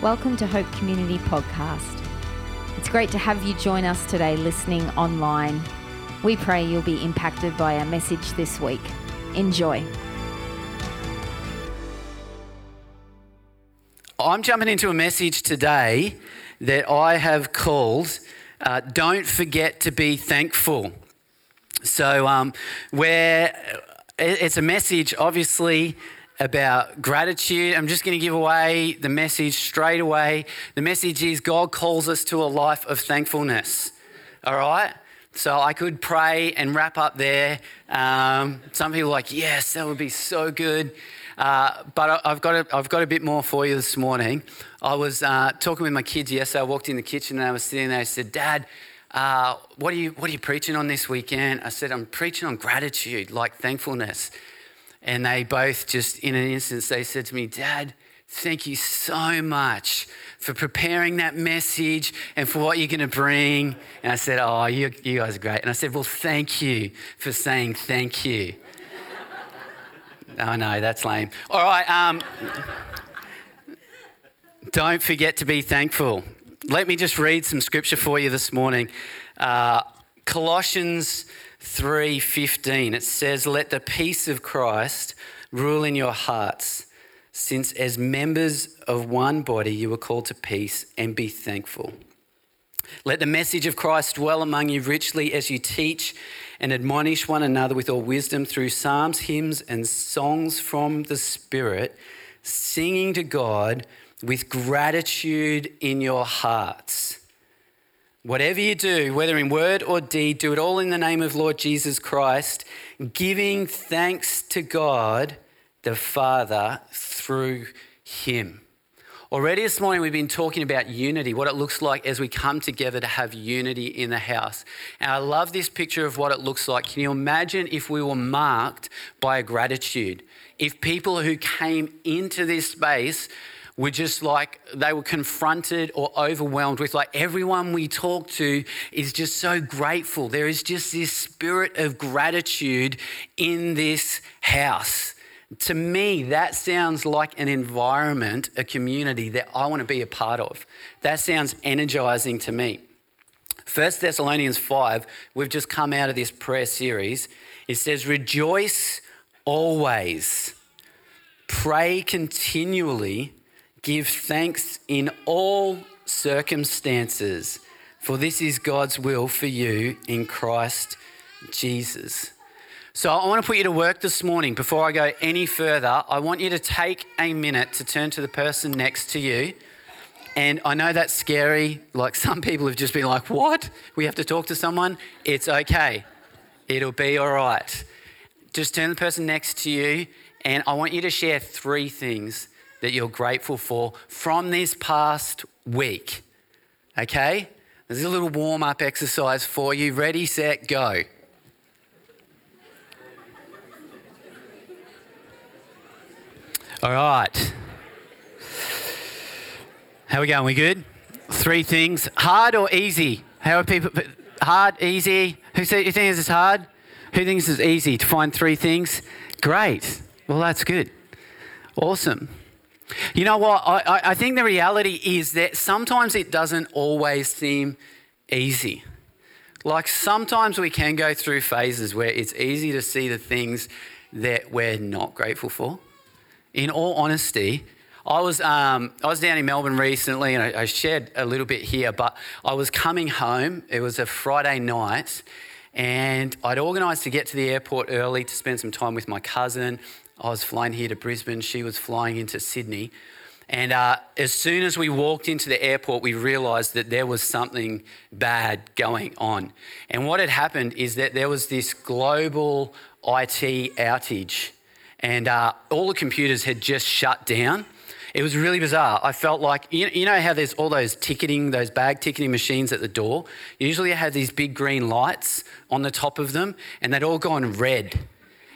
Welcome to Hope Community Podcast. It's great to have you join us today listening online. We pray you'll be impacted by our message this week. Enjoy. I'm jumping into a message today that I have called uh, Don't Forget to Be Thankful. So, um, where it's a message, obviously, about gratitude. I'm just going to give away the message straight away. The message is God calls us to a life of thankfulness. All right? So I could pray and wrap up there. Um, some people are like, yes, that would be so good. Uh, but I've got, a, I've got a bit more for you this morning. I was uh, talking with my kids yesterday. I walked in the kitchen and I was sitting there. I said, Dad, uh, what, are you, what are you preaching on this weekend? I said, I'm preaching on gratitude, like thankfulness. And they both just, in an instance, they said to me, Dad, thank you so much for preparing that message and for what you're going to bring. And I said, Oh, you, you guys are great. And I said, Well, thank you for saying thank you. oh, no, that's lame. All right. Um, don't forget to be thankful. Let me just read some scripture for you this morning. Uh, Colossians 3:15 it says let the peace of Christ rule in your hearts since as members of one body you were called to peace and be thankful. Let the message of Christ dwell among you richly as you teach and admonish one another with all wisdom through psalms hymns and songs from the spirit singing to God with gratitude in your hearts Whatever you do, whether in word or deed, do it all in the name of Lord Jesus Christ, giving thanks to God the Father through Him. Already this morning, we've been talking about unity, what it looks like as we come together to have unity in the house. And I love this picture of what it looks like. Can you imagine if we were marked by a gratitude? If people who came into this space were just like they were confronted or overwhelmed with like everyone we talk to is just so grateful. There is just this spirit of gratitude in this house. To me that sounds like an environment a community that i want to be a part of. That sounds energizing to me. 1 thessalonians 5 we've just come out of this prayer series. It says rejoice always. Pray continually Give thanks in all circumstances, for this is God's will for you in Christ Jesus. So, I want to put you to work this morning. Before I go any further, I want you to take a minute to turn to the person next to you. And I know that's scary. Like some people have just been like, What? We have to talk to someone? It's okay. It'll be all right. Just turn the person next to you, and I want you to share three things that you're grateful for from this past week. Okay? There's a little warm up exercise for you. Ready, set, go. All right. How are we going? We good? Three things. Hard or easy? How are people? Hard, easy? Who say, you think this is hard? Who thinks it's easy to find three things? Great. Well, that's good. Awesome. You know what? I, I think the reality is that sometimes it doesn't always seem easy. Like sometimes we can go through phases where it's easy to see the things that we're not grateful for. In all honesty, I was, um, I was down in Melbourne recently and I, I shared a little bit here, but I was coming home. It was a Friday night and I'd organised to get to the airport early to spend some time with my cousin. I was flying here to Brisbane, she was flying into Sydney. And uh, as soon as we walked into the airport, we realised that there was something bad going on. And what had happened is that there was this global IT outage, and uh, all the computers had just shut down. It was really bizarre. I felt like, you know how there's all those ticketing, those bag ticketing machines at the door? Usually it had these big green lights on the top of them, and they'd all gone red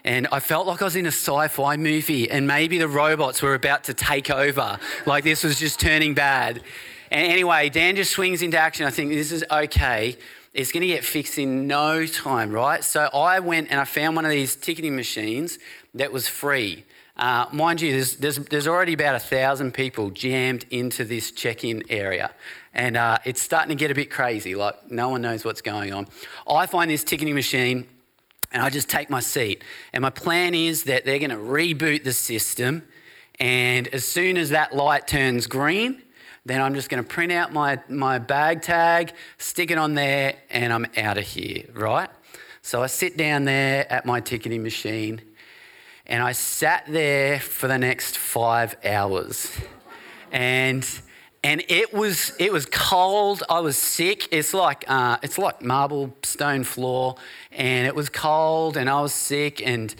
and I felt like I was in a sci fi movie and maybe the robots were about to take over. Like this was just turning bad. And anyway, Dan just swings into action. I think this is okay. It's going to get fixed in no time, right? So I went and I found one of these ticketing machines that was free. Uh, mind you, there's, there's, there's, already about a thousand people jammed into this check in area. And uh, it's starting to get a bit crazy, like no one knows what's going on. I find this ticketing machine and I just take my seat. And my plan is that they're going to reboot the system. And as soon as that light turns green, then I'm just going to print out my, my bag tag, stick it on there, and I'm out of here, right? So I sit down there at my ticketing machine and I sat there for the next five hours. And and it was it was cold. I was sick. It's like uh, it's like marble stone floor, and it was cold, and I was sick, and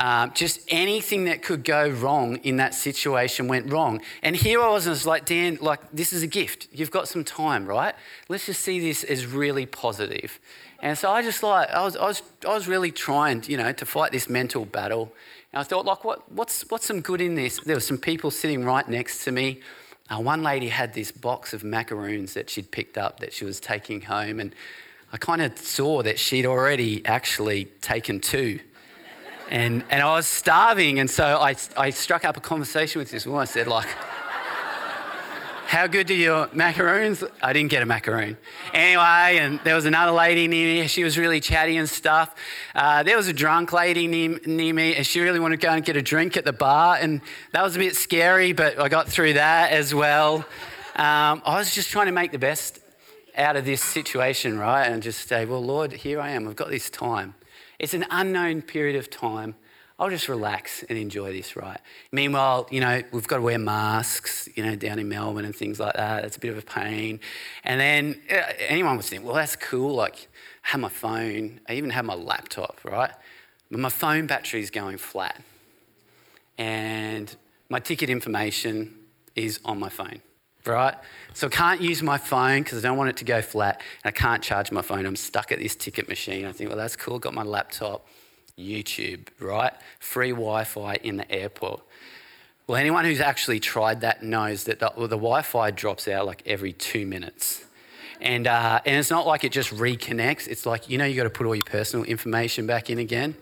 um, just anything that could go wrong in that situation went wrong. And here I was, and I was like, Dan, like this is a gift. You've got some time, right? Let's just see this as really positive. And so I just like I was I was I was really trying, you know, to fight this mental battle. And I thought, like, what what's what's some good in this? There were some people sitting right next to me. Uh, one lady had this box of macaroons that she'd picked up that she was taking home, and I kind of saw that she'd already actually taken two and, and I was starving. And so I, I struck up a conversation with this woman. I said, like, how good are your macaroons? I didn't get a macaroon. Anyway, and there was another lady near me. She was really chatty and stuff. Uh, there was a drunk lady near, near me, and she really wanted to go and get a drink at the bar. And that was a bit scary, but I got through that as well. Um, I was just trying to make the best out of this situation, right? And just say, well, Lord, here I am. I've got this time. It's an unknown period of time. I'll just relax and enjoy this, right? Meanwhile, you know, we've got to wear masks, you know, down in Melbourne and things like that. It's a bit of a pain. And then uh, anyone would think, well, that's cool. Like, I have my phone, I even have my laptop, right? But my phone battery is going flat. And my ticket information is on my phone, right? So I can't use my phone because I don't want it to go flat. And I can't charge my phone. I'm stuck at this ticket machine. I think, well, that's cool. Got my laptop, YouTube, right? Free Wi Fi in the airport. Well, anyone who's actually tried that knows that the, well, the Wi Fi drops out like every two minutes. And, uh, and it's not like it just reconnects. It's like, you know, you've got to put all your personal information back in again.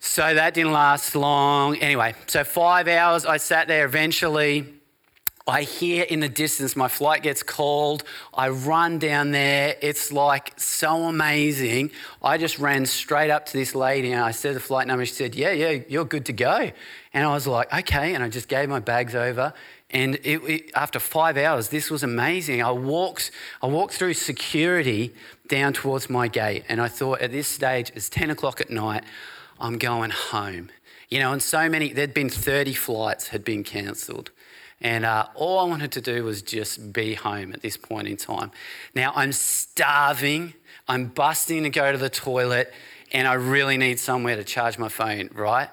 So that didn't last long. Anyway, so five hours, I sat there eventually. I hear in the distance my flight gets called. I run down there. It's like so amazing. I just ran straight up to this lady and I said the flight number. She said, Yeah, yeah, you're good to go. And I was like, Okay. And I just gave my bags over. And it, it, after five hours, this was amazing. I walked, I walked through security down towards my gate. And I thought at this stage, it's 10 o'clock at night, I'm going home. You know, and so many, there'd been 30 flights had been cancelled. And uh, all I wanted to do was just be home at this point in time. Now I'm starving, I'm busting to go to the toilet, and I really need somewhere to charge my phone, right?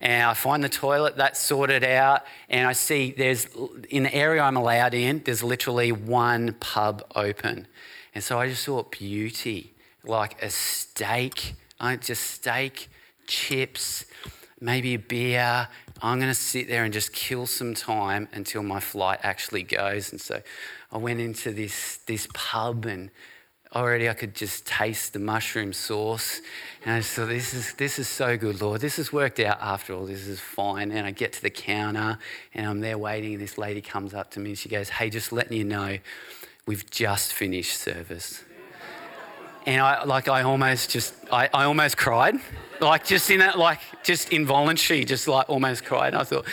And I find the toilet that's sorted out, and I see there's, in the area I'm allowed in, there's literally one pub open. And so I just saw beauty, like a steak, just steak, chips, maybe a beer, I'm going to sit there and just kill some time until my flight actually goes. And so I went into this, this pub and already I could just taste the mushroom sauce. And I thought, this is, this is so good, Lord. This has worked out after all. This is fine. And I get to the counter and I'm there waiting. And this lady comes up to me and she goes, Hey, just letting you know, we've just finished service. And I, like, I almost just, I, I almost cried like just in that, like just involuntary, just like almost cried. And I thought,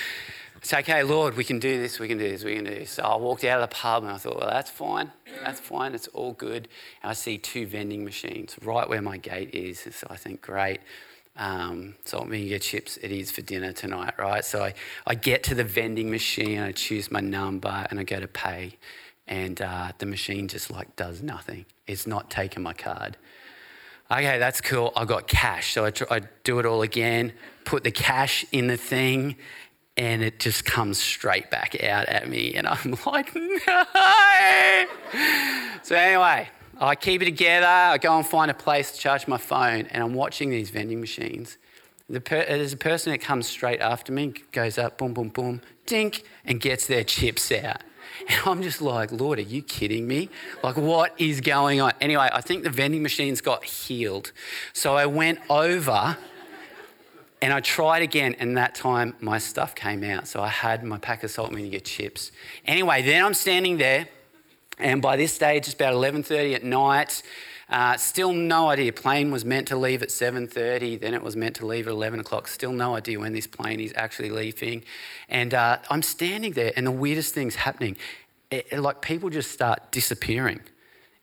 it's okay, Lord, we can do this, we can do this, we can do this. So I walked out of the pub and I thought, well, that's fine, that's fine, it's all good. And I see two vending machines right where my gate is. So I think, great. Um, to get chips. It is for dinner tonight, right? So I, I get to the vending machine, I choose my number, and I go to pay, and uh, the machine just like does nothing. It's not taking my card okay, that's cool. I got cash. So I, tr- I do it all again, put the cash in the thing, and it just comes straight back out at me. And I'm like, no. so anyway, I keep it together. I go and find a place to charge my phone, and I'm watching these vending machines. The per- there's a person that comes straight after me, goes up, boom, boom, boom, dink, and gets their chips out. And I'm just like, Lord, are you kidding me? Like, what is going on? Anyway, I think the vending machines got healed. So I went over and I tried again, and that time my stuff came out. So I had my pack of salt and vinegar chips. Anyway, then I'm standing there, and by this stage, it's about 11:30 at night. Uh, still no idea. Plane was meant to leave at 7:30. Then it was meant to leave at 11 o'clock. Still no idea when this plane is actually leaving. And uh, I'm standing there, and the weirdest thing's happening. It, it, like people just start disappearing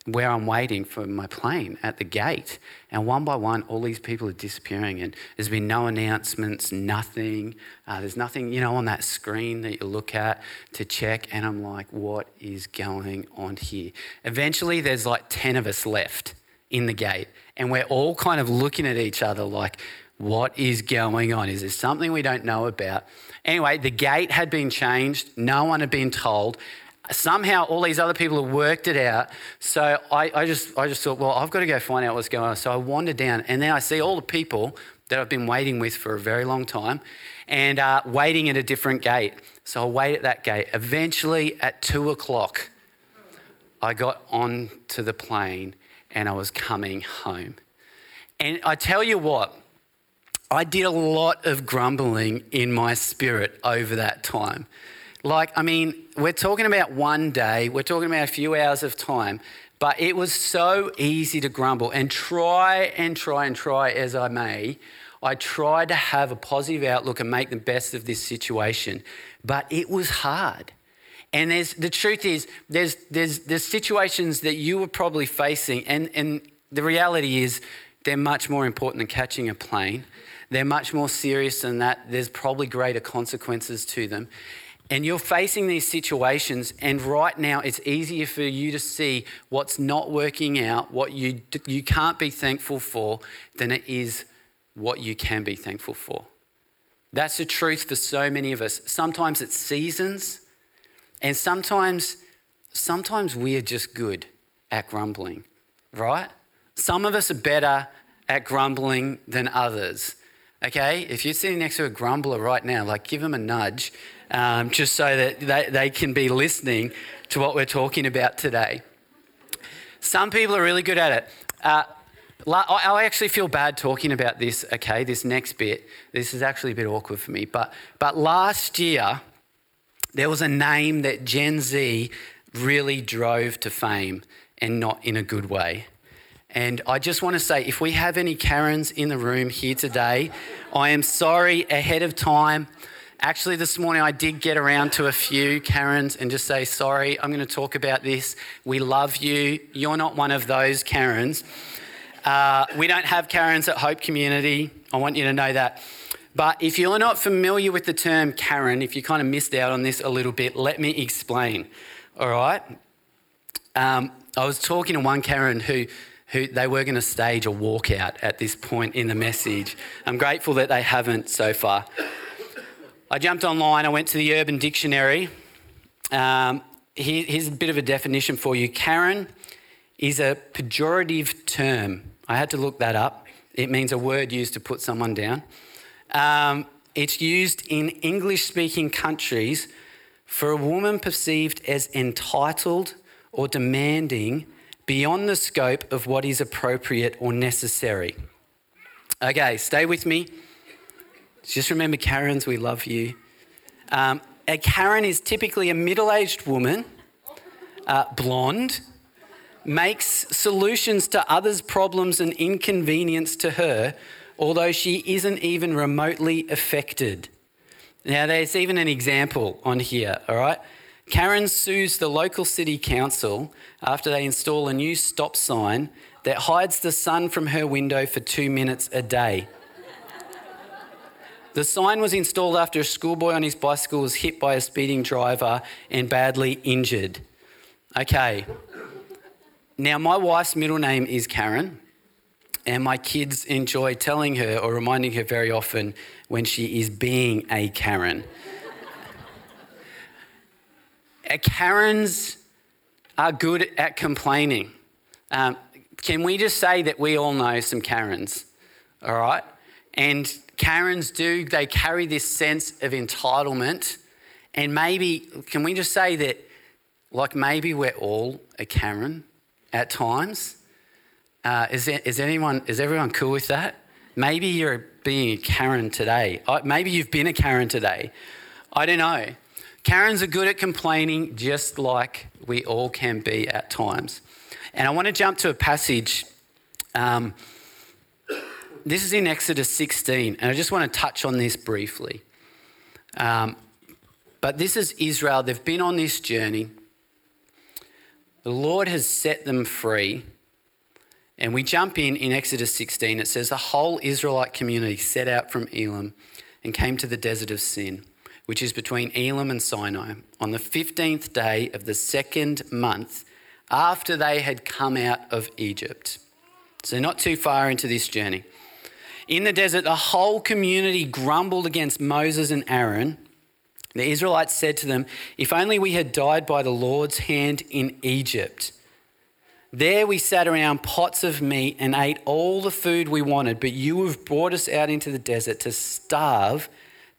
where I'm waiting for my plane at the gate. And one by one, all these people are disappearing. And there's been no announcements, nothing. Uh, there's nothing, you know, on that screen that you look at to check. And I'm like, what is going on here? Eventually, there's like 10 of us left in the gate. And we're all kind of looking at each other like, what is going on? Is there something we don't know about? Anyway, the gate had been changed. No one had been told. Somehow, all these other people have worked it out. So I, I, just, I just thought, well, I've got to go find out what's going on. So I wandered down, and then I see all the people that I've been waiting with for a very long time and uh, waiting at a different gate. So I wait at that gate. Eventually, at two o'clock, I got onto the plane and I was coming home. And I tell you what, I did a lot of grumbling in my spirit over that time. Like, I mean, we're talking about one day, we're talking about a few hours of time, but it was so easy to grumble and try and try and try as I may. I tried to have a positive outlook and make the best of this situation, but it was hard. And there's, the truth is, there's, there's, there's situations that you were probably facing, and, and the reality is, they're much more important than catching a plane. They're much more serious than that. There's probably greater consequences to them. And you're facing these situations, and right now it's easier for you to see what's not working out, what you, you can't be thankful for, than it is what you can be thankful for. That's the truth for so many of us. Sometimes it's seasons, and sometimes, sometimes we are just good at grumbling, right? Some of us are better at grumbling than others. Okay? If you're sitting next to a grumbler right now, like give them a nudge um, just so that they, they can be listening to what we're talking about today. Some people are really good at it. Uh, I actually feel bad talking about this, okay, this next bit. This is actually a bit awkward for me. But, but last year, there was a name that Gen Z really drove to fame and not in a good way. And I just want to say if we have any Karens in the room here today, I am sorry ahead of time. Actually, this morning I did get around to a few Karens and just say, sorry, I'm going to talk about this. We love you. You're not one of those Karens. Uh, we don't have Karens at Hope Community. I want you to know that. But if you're not familiar with the term Karen, if you kind of missed out on this a little bit, let me explain. All right? Um, I was talking to one Karen who who they were going to stage a walkout at this point in the message. I'm grateful that they haven't so far. I jumped online, I went to the Urban Dictionary. Um, here, here's a bit of a definition for you Karen is a pejorative term. I had to look that up. It means a word used to put someone down. Um, it's used in English speaking countries for a woman perceived as entitled or demanding beyond the scope of what is appropriate or necessary. Okay, stay with me. Just remember, Karens, we love you. Um, a Karen is typically a middle aged woman, uh, blonde, makes solutions to others' problems and inconvenience to her, although she isn't even remotely affected. Now, there's even an example on here, all right? Karen sues the local city council after they install a new stop sign that hides the sun from her window for two minutes a day. The sign was installed after a schoolboy on his bicycle was hit by a speeding driver and badly injured. Okay. Now, my wife's middle name is Karen, and my kids enjoy telling her or reminding her very often when she is being a Karen. a Karens are good at complaining. Um, can we just say that we all know some Karens, all right? And Karens do, they carry this sense of entitlement. And maybe, can we just say that like maybe we're all a Karen at times. Uh, is, there, is, anyone, is everyone cool with that? Maybe you're being a Karen today. Maybe you've been a Karen today. I don't know. Karens are good at complaining, just like we all can be at times. And I want to jump to a passage. Um, this is in Exodus 16, and I just want to touch on this briefly. Um, but this is Israel. They've been on this journey. The Lord has set them free. And we jump in in Exodus 16. It says, The whole Israelite community set out from Elim and came to the desert of Sin which is between Elim and Sinai, on the 15th day of the second month after they had come out of Egypt. So, not too far into this journey. In the desert, the whole community grumbled against Moses and Aaron. The Israelites said to them, If only we had died by the Lord's hand in Egypt. There we sat around pots of meat and ate all the food we wanted, but you have brought us out into the desert to starve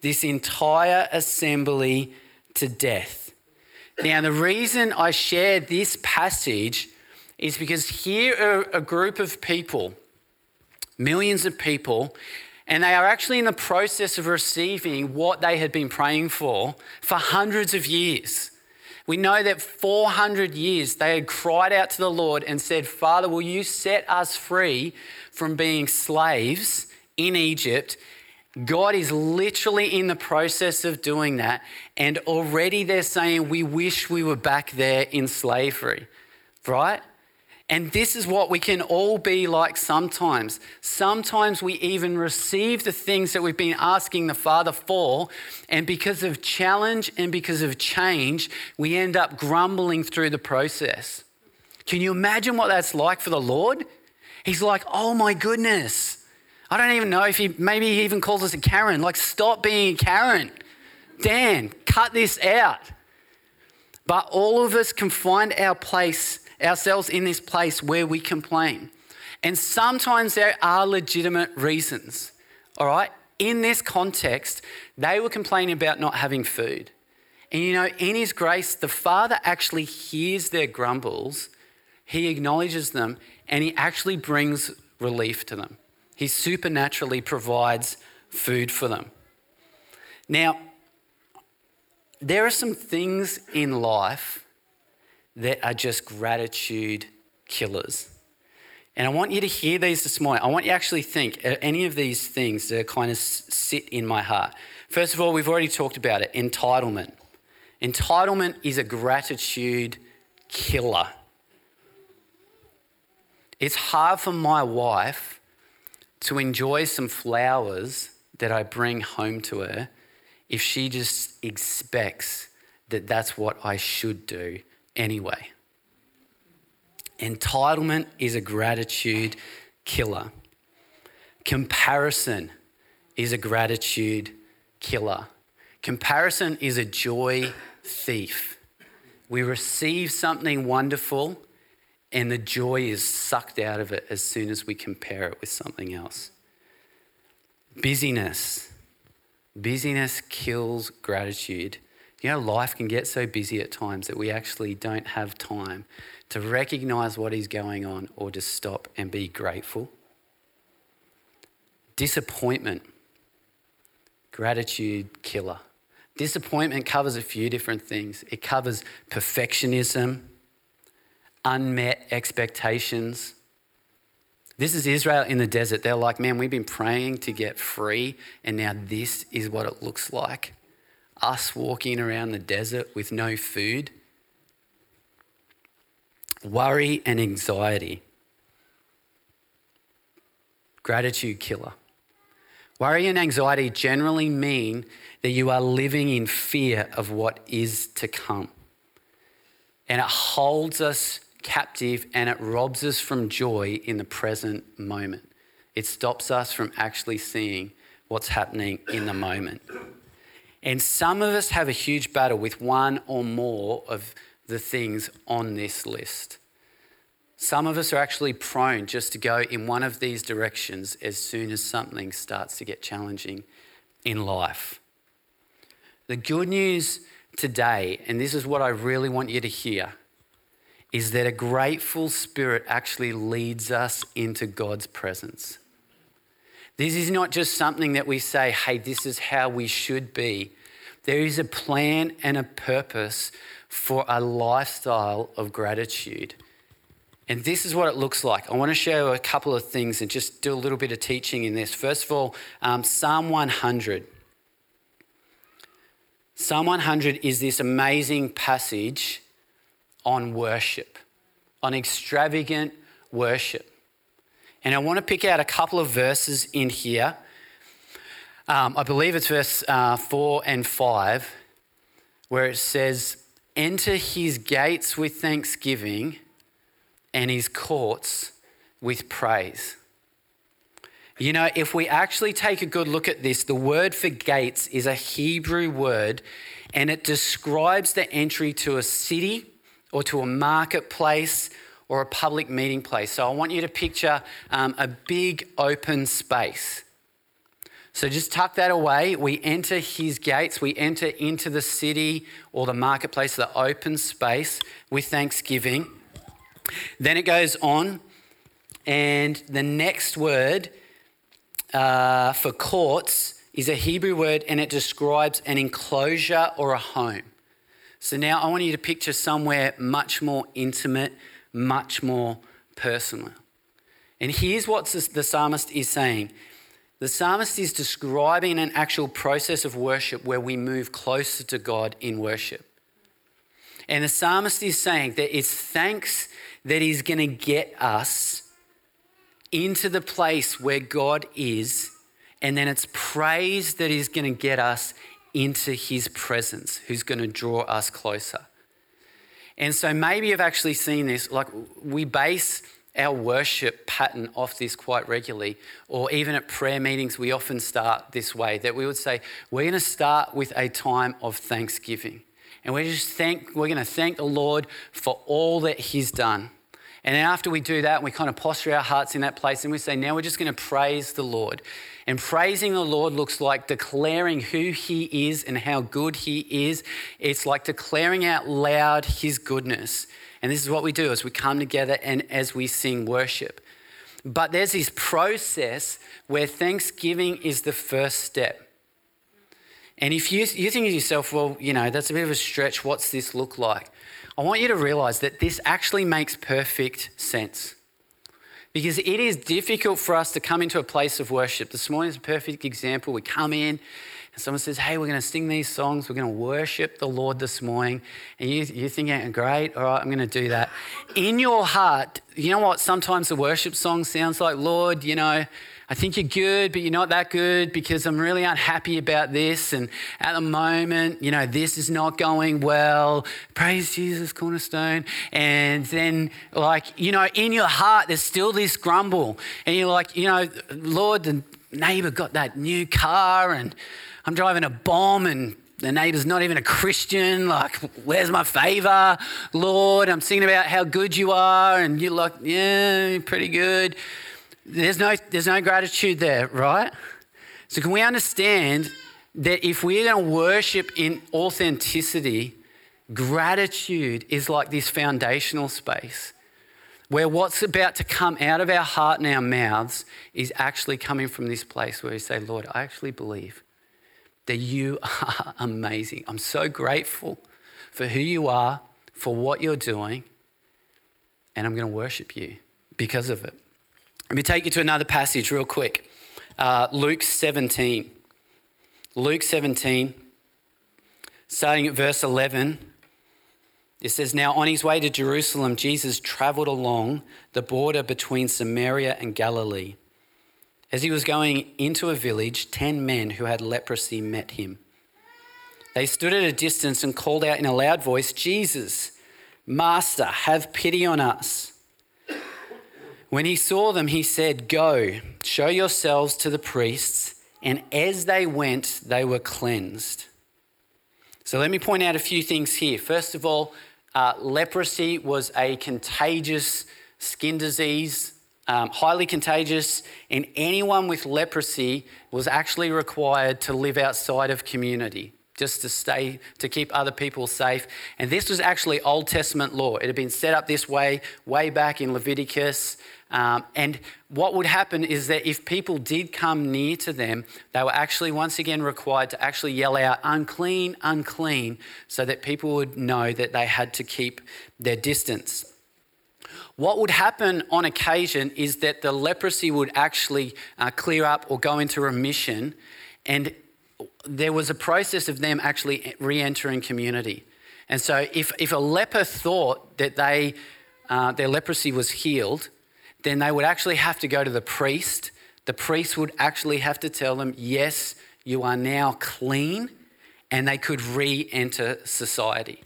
this entire assembly to death. Now, the reason I share this passage is because here are a group of people, millions of people, and they are actually in the process of receiving what they had been praying for for hundreds of years. We know that 400 years they had cried out to the Lord and said, Father, will you set us free from being slaves in Egypt God is literally in the process of doing that. And already they're saying, We wish we were back there in slavery, right? And this is what we can all be like sometimes. Sometimes we even receive the things that we've been asking the Father for, and because of challenge and because of change, we end up grumbling through the process. Can you imagine what that's like for the Lord? He's like, Oh my goodness. I don't even know if he maybe he even calls us a Karen. Like, stop being a Karen. Dan, cut this out. But all of us can find our place, ourselves in this place where we complain. And sometimes there are legitimate reasons, all right? In this context, they were complaining about not having food. And you know, in His grace, the Father actually hears their grumbles, He acknowledges them, and He actually brings relief to them. He supernaturally provides food for them. Now, there are some things in life that are just gratitude killers. And I want you to hear these this morning. I want you to actually think any of these things that kind of sit in my heart. First of all, we've already talked about it entitlement. Entitlement is a gratitude killer. It's hard for my wife to enjoy some flowers that I bring home to her if she just expects that that's what I should do anyway. Entitlement is a gratitude killer. Comparison is a gratitude killer. Comparison is a joy thief. We receive something wonderful and the joy is sucked out of it as soon as we compare it with something else. Busyness. Busyness kills gratitude. You know, life can get so busy at times that we actually don't have time to recognize what is going on or to stop and be grateful. Disappointment. Gratitude killer. Disappointment covers a few different things. It covers perfectionism, unmet expectations. This is Israel in the desert. They're like, man, we've been praying to get free, and now this is what it looks like. Us walking around the desert with no food. Worry and anxiety. Gratitude killer. Worry and anxiety generally mean that you are living in fear of what is to come. And it holds us captive and it robs us from joy in the present moment. It stops us from actually seeing what's happening in the moment. And some of us have a huge battle with one or more of the things on this list. Some of us are actually prone just to go in one of these directions as soon as something starts to get challenging in life. The good news today, and this is what I really want you to hear, is that a grateful spirit actually leads us into God's presence. This is not just something that we say, hey, this is how we should be. There is a plan and a purpose for a lifestyle of gratitude. And this is what it looks like. I want to show a couple of things and just do a little bit of teaching in this. First of all, um, Psalm 100. Psalm 100 is this amazing passage on worship, on extravagant worship. And I want to pick out a couple of verses in here. Um, I believe it's verse uh, 4 and 5, where it says, Enter his gates with thanksgiving and his courts with praise. You know, if we actually take a good look at this, the word for gates is a Hebrew word and it describes the entry to a city or to a marketplace or a public meeting place. So I want you to picture um, a big open space. So just tuck that away. We enter his gates, we enter into the city or the marketplace, the open space with thanksgiving. Then it goes on, and the next word uh, for courts is a Hebrew word and it describes an enclosure or a home. So now I want you to picture somewhere much more intimate, much more personal. And here's what the psalmist is saying the psalmist is describing an actual process of worship where we move closer to God in worship. And the psalmist is saying that it's thanks that is going to get us into the place where God is, and then it's praise that is going to get us into his presence, who's going to draw us closer. And so maybe you've actually seen this, like we base our worship pattern off this quite regularly, or even at prayer meetings, we often start this way that we would say, We're going to start with a time of thanksgiving. And we're, just thank, we're going to thank the Lord for all that He's done. And then after we do that, we kind of posture our hearts in that place and we say, now we're just going to praise the Lord. And praising the Lord looks like declaring who He is and how good He is. It's like declaring out loud His goodness. And this is what we do as we come together and as we sing worship. But there's this process where thanksgiving is the first step. And if you, you think to yourself, well, you know, that's a bit of a stretch, what's this look like? I want you to realize that this actually makes perfect sense. Because it is difficult for us to come into a place of worship. This morning is a perfect example. We come in and someone says, Hey, we're going to sing these songs. We're going to worship the Lord this morning. And you, you're thinking, Great, all right, I'm going to do that. In your heart, you know what? Sometimes the worship song sounds like, Lord, you know, I think you're good, but you're not that good because I'm really unhappy about this. And at the moment, you know, this is not going well. Praise Jesus, cornerstone. And then, like, you know, in your heart, there's still this grumble. And you're like, you know, Lord, the neighbor got that new car and I'm driving a bomb and the neighbor's not even a Christian. Like, where's my favor, Lord? I'm singing about how good you are, and you're like, yeah, pretty good. There's no, there's no gratitude there, right? So, can we understand that if we're going to worship in authenticity, gratitude is like this foundational space where what's about to come out of our heart and our mouths is actually coming from this place where we say, Lord, I actually believe that you are amazing. I'm so grateful for who you are, for what you're doing, and I'm going to worship you because of it. Let me take you to another passage real quick uh, Luke 17. Luke 17, starting at verse 11. It says, Now on his way to Jerusalem, Jesus traveled along the border between Samaria and Galilee. As he was going into a village, ten men who had leprosy met him. They stood at a distance and called out in a loud voice, Jesus, Master, have pity on us. When he saw them, he said, Go, show yourselves to the priests. And as they went, they were cleansed. So let me point out a few things here. First of all, uh, leprosy was a contagious skin disease, um, highly contagious, and anyone with leprosy was actually required to live outside of community. Just to stay, to keep other people safe. And this was actually Old Testament law. It had been set up this way way back in Leviticus. Um, and what would happen is that if people did come near to them, they were actually once again required to actually yell out, unclean, unclean, so that people would know that they had to keep their distance. What would happen on occasion is that the leprosy would actually uh, clear up or go into remission, and there was a process of them actually re entering community. And so, if, if a leper thought that they, uh, their leprosy was healed, then they would actually have to go to the priest. The priest would actually have to tell them, Yes, you are now clean, and they could re enter society.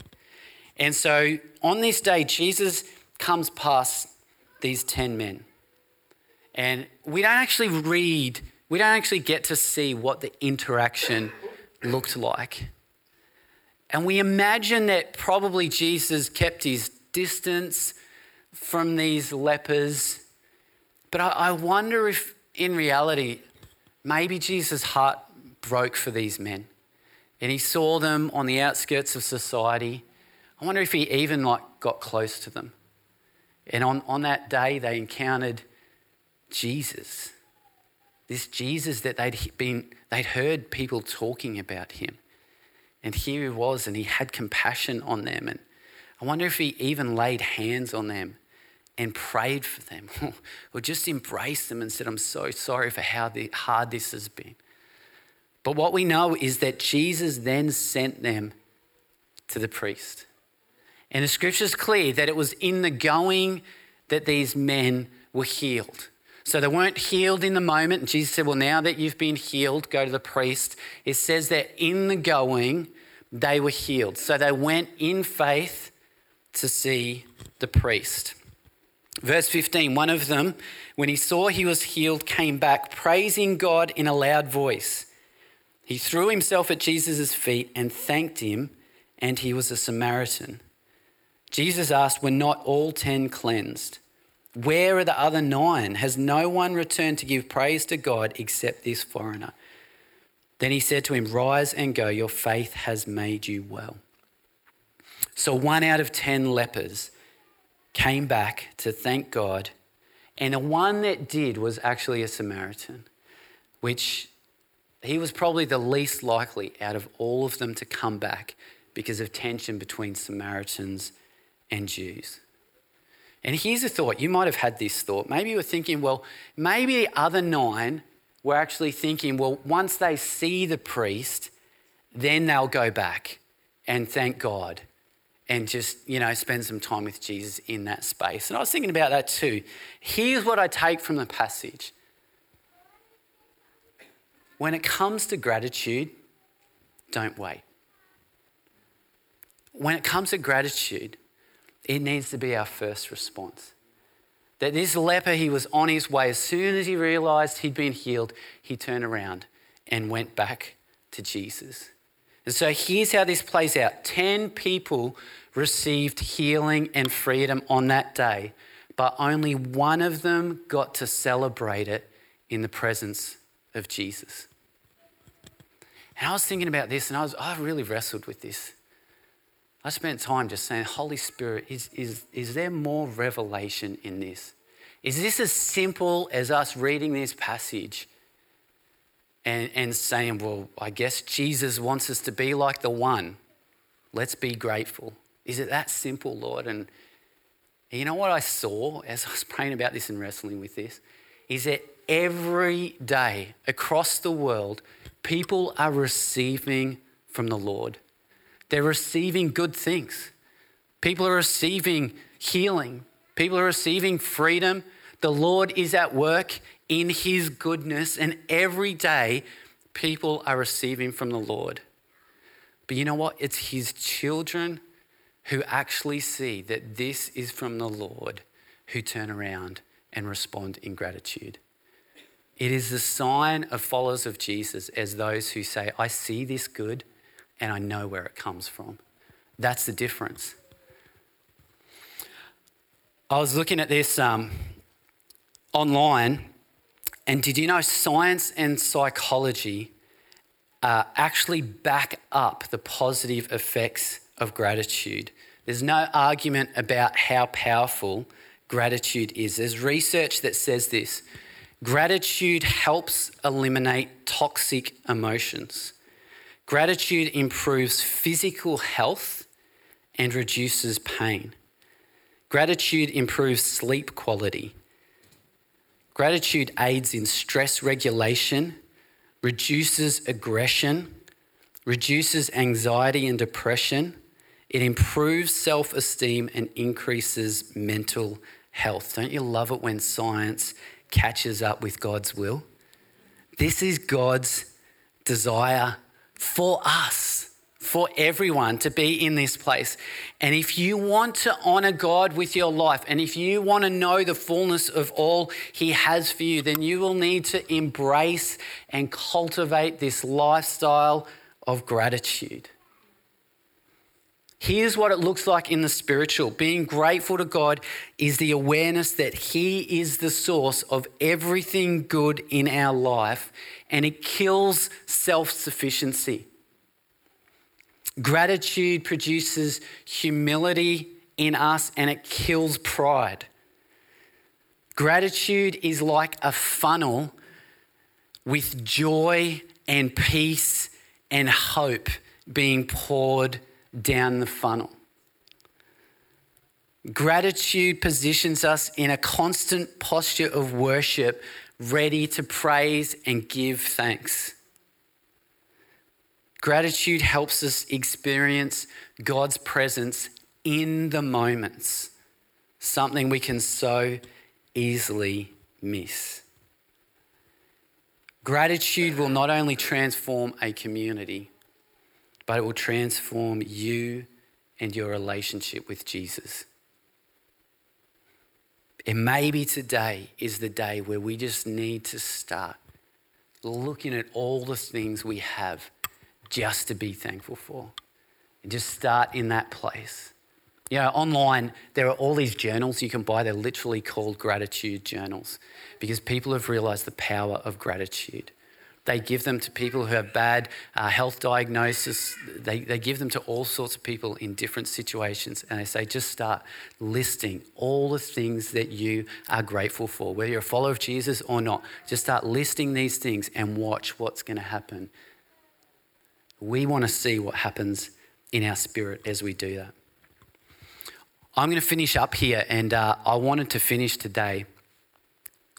And so, on this day, Jesus comes past these 10 men. And we don't actually read, we don't actually get to see what the interaction looked like. And we imagine that probably Jesus kept his distance from these lepers. But I, wonder if, in reality, maybe Jesus' heart broke for these men. And he saw them on the outskirts of society. I wonder if he even like got close to them. And on, on that day, they encountered Jesus. This Jesus that they'd been, they'd heard people talking about him. And here he was, and he had compassion on them. And I wonder if he even laid hands on them and prayed for them, or just embraced them and said, I'm so sorry for how hard this has been. But what we know is that Jesus then sent them to the priest. And the scripture is clear that it was in the going that these men were healed. So they weren't healed in the moment. And Jesus said, Well, now that you've been healed, go to the priest. It says that in the going, they were healed. So they went in faith to see the priest. Verse 15 one of them, when he saw he was healed, came back, praising God in a loud voice. He threw himself at Jesus' feet and thanked him, and he was a Samaritan. Jesus asked, Were not all ten cleansed? Where are the other nine? Has no one returned to give praise to God except this foreigner? Then he said to him, Rise and go, your faith has made you well. So one out of ten lepers came back to thank God, and the one that did was actually a Samaritan, which he was probably the least likely out of all of them to come back because of tension between Samaritans and Jews. And here's a thought you might have had this thought. Maybe you were thinking, well, maybe the other nine were actually thinking, well, once they see the priest, then they'll go back and thank God and just, you know, spend some time with Jesus in that space. And I was thinking about that too. Here's what I take from the passage when it comes to gratitude, don't wait. When it comes to gratitude, it needs to be our first response. That this leper, he was on his way. As soon as he realized he'd been healed, he turned around and went back to Jesus. And so here's how this plays out 10 people received healing and freedom on that day, but only one of them got to celebrate it in the presence of Jesus. And I was thinking about this and I, was, I really wrestled with this. I spent time just saying, Holy Spirit, is, is, is there more revelation in this? Is this as simple as us reading this passage and, and saying, well, I guess Jesus wants us to be like the one? Let's be grateful. Is it that simple, Lord? And you know what I saw as I was praying about this and wrestling with this? Is that every day across the world, people are receiving from the Lord. They're receiving good things. People are receiving healing. People are receiving freedom. The Lord is at work in His goodness, and every day people are receiving from the Lord. But you know what? It's His children who actually see that this is from the Lord who turn around and respond in gratitude. It is the sign of followers of Jesus as those who say, I see this good and I know where it comes from. That's the difference. I was looking at this um, online, and did you know science and psychology uh, actually back up the positive effects of gratitude. There's no argument about how powerful gratitude is. There's research that says this gratitude helps eliminate toxic emotions. Gratitude improves physical health and reduces pain. Gratitude improves sleep quality. Gratitude aids in stress regulation, reduces aggression, reduces anxiety and depression. It improves self esteem and increases mental health. Don't you love it when science catches up with God's will? This is God's desire for us, for everyone to be in this place. And if you want to honor God with your life, and if you want to know the fullness of all He has for you, then you will need to embrace and cultivate this lifestyle of gratitude. Here's what it looks like in the spiritual. Being grateful to God is the awareness that He is the source of everything good in our life and it kills self sufficiency. Gratitude produces humility in us and it kills pride. Gratitude is like a funnel with joy and peace and hope being poured down the funnel. Gratitude positions us in a constant posture of worship, ready to praise and give thanks. Gratitude helps us experience God's presence in the moments, something we can so easily miss. Gratitude will not only transform a community, but it will transform you and your relationship with Jesus. And maybe today is the day where we just need to start looking at all the things we have just to be thankful for. And just start in that place. You know, online, there are all these journals you can buy. They're literally called gratitude journals because people have realized the power of gratitude. They give them to people who have bad uh, health diagnosis. They, they give them to all sorts of people in different situations. And they say, just start listing all the things that you are grateful for, whether you're a follower of Jesus or not. Just start listing these things and watch what's going to happen. We want to see what happens in our spirit as we do that. I'm going to finish up here, and uh, I wanted to finish today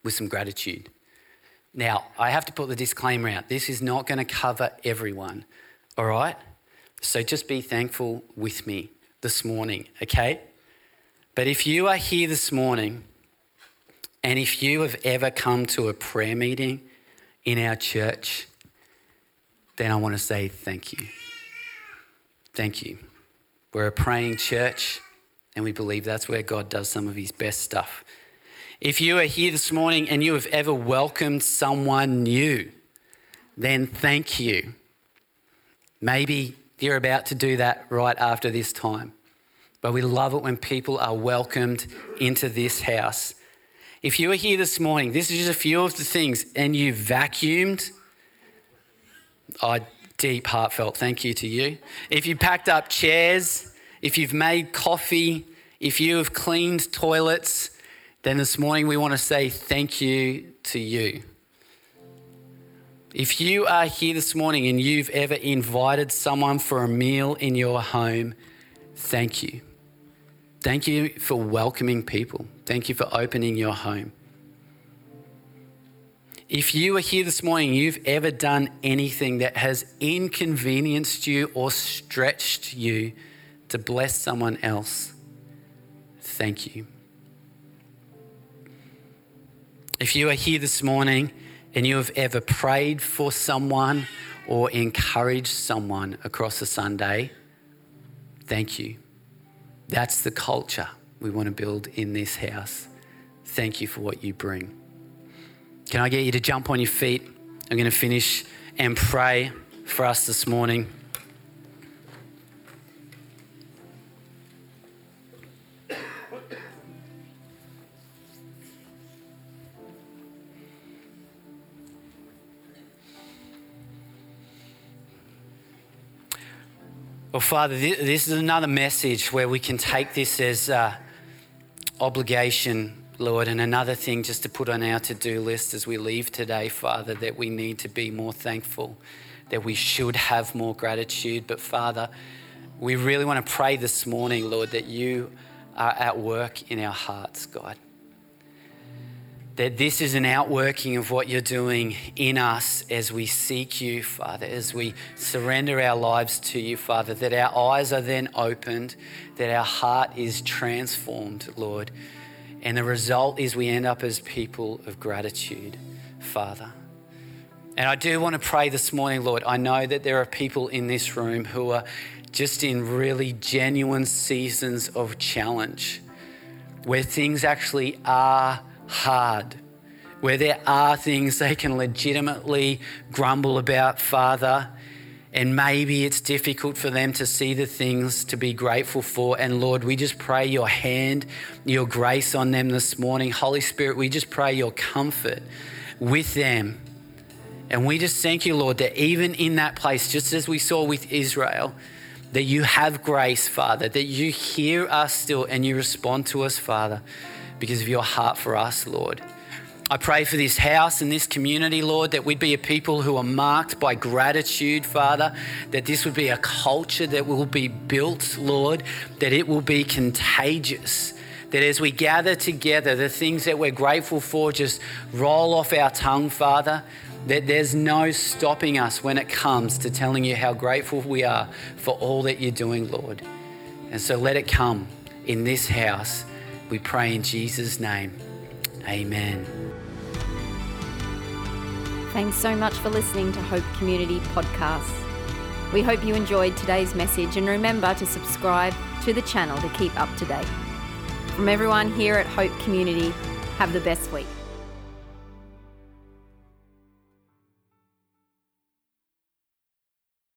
with some gratitude. Now, I have to put the disclaimer out this is not going to cover everyone, all right? So just be thankful with me this morning, okay? But if you are here this morning, and if you have ever come to a prayer meeting in our church, then I want to say thank you. Thank you. We're a praying church, and we believe that's where God does some of his best stuff. If you are here this morning and you have ever welcomed someone new, then thank you. Maybe you're about to do that right after this time. But we love it when people are welcomed into this house. If you are here this morning, this is just a few of the things, and you vacuumed, I deep heartfelt thank you to you. If you packed up chairs, if you've made coffee, if you have cleaned toilets, then this morning we want to say thank you to you. If you are here this morning and you've ever invited someone for a meal in your home, thank you. Thank you for welcoming people. Thank you for opening your home. If you are here this morning, you've ever done anything that has inconvenienced you or stretched you to bless someone else, thank you. If you are here this morning and you have ever prayed for someone or encouraged someone across a Sunday, thank you. That's the culture we want to build in this house. Thank you for what you bring. Can I get you to jump on your feet? I'm going to finish and pray for us this morning. Well, Father, this is another message where we can take this as uh, obligation, Lord, and another thing just to put on our to do list as we leave today, Father, that we need to be more thankful, that we should have more gratitude. But, Father, we really want to pray this morning, Lord, that you are at work in our hearts, God. That this is an outworking of what you're doing in us as we seek you, Father, as we surrender our lives to you, Father, that our eyes are then opened, that our heart is transformed, Lord. And the result is we end up as people of gratitude, Father. And I do want to pray this morning, Lord. I know that there are people in this room who are just in really genuine seasons of challenge where things actually are hard, where there are things they can legitimately grumble about, Father. And maybe it's difficult for them to see the things to be grateful for. And Lord, we just pray your hand, your grace on them this morning. Holy Spirit, we just pray your comfort with them. And we just thank you, Lord, that even in that place, just as we saw with Israel, that you have grace, Father, that you hear us still and you respond to us, Father, because of your heart for us, Lord. I pray for this house and this community, Lord, that we'd be a people who are marked by gratitude, Father, that this would be a culture that will be built, Lord, that it will be contagious. That as we gather together, the things that we're grateful for just roll off our tongue, Father, that there's no stopping us when it comes to telling you how grateful we are for all that you're doing, Lord. And so let it come in this house. We pray in Jesus' name. Amen. Thanks so much for listening to Hope Community Podcasts. We hope you enjoyed today's message and remember to subscribe to the channel to keep up to date. From everyone here at Hope Community, have the best week.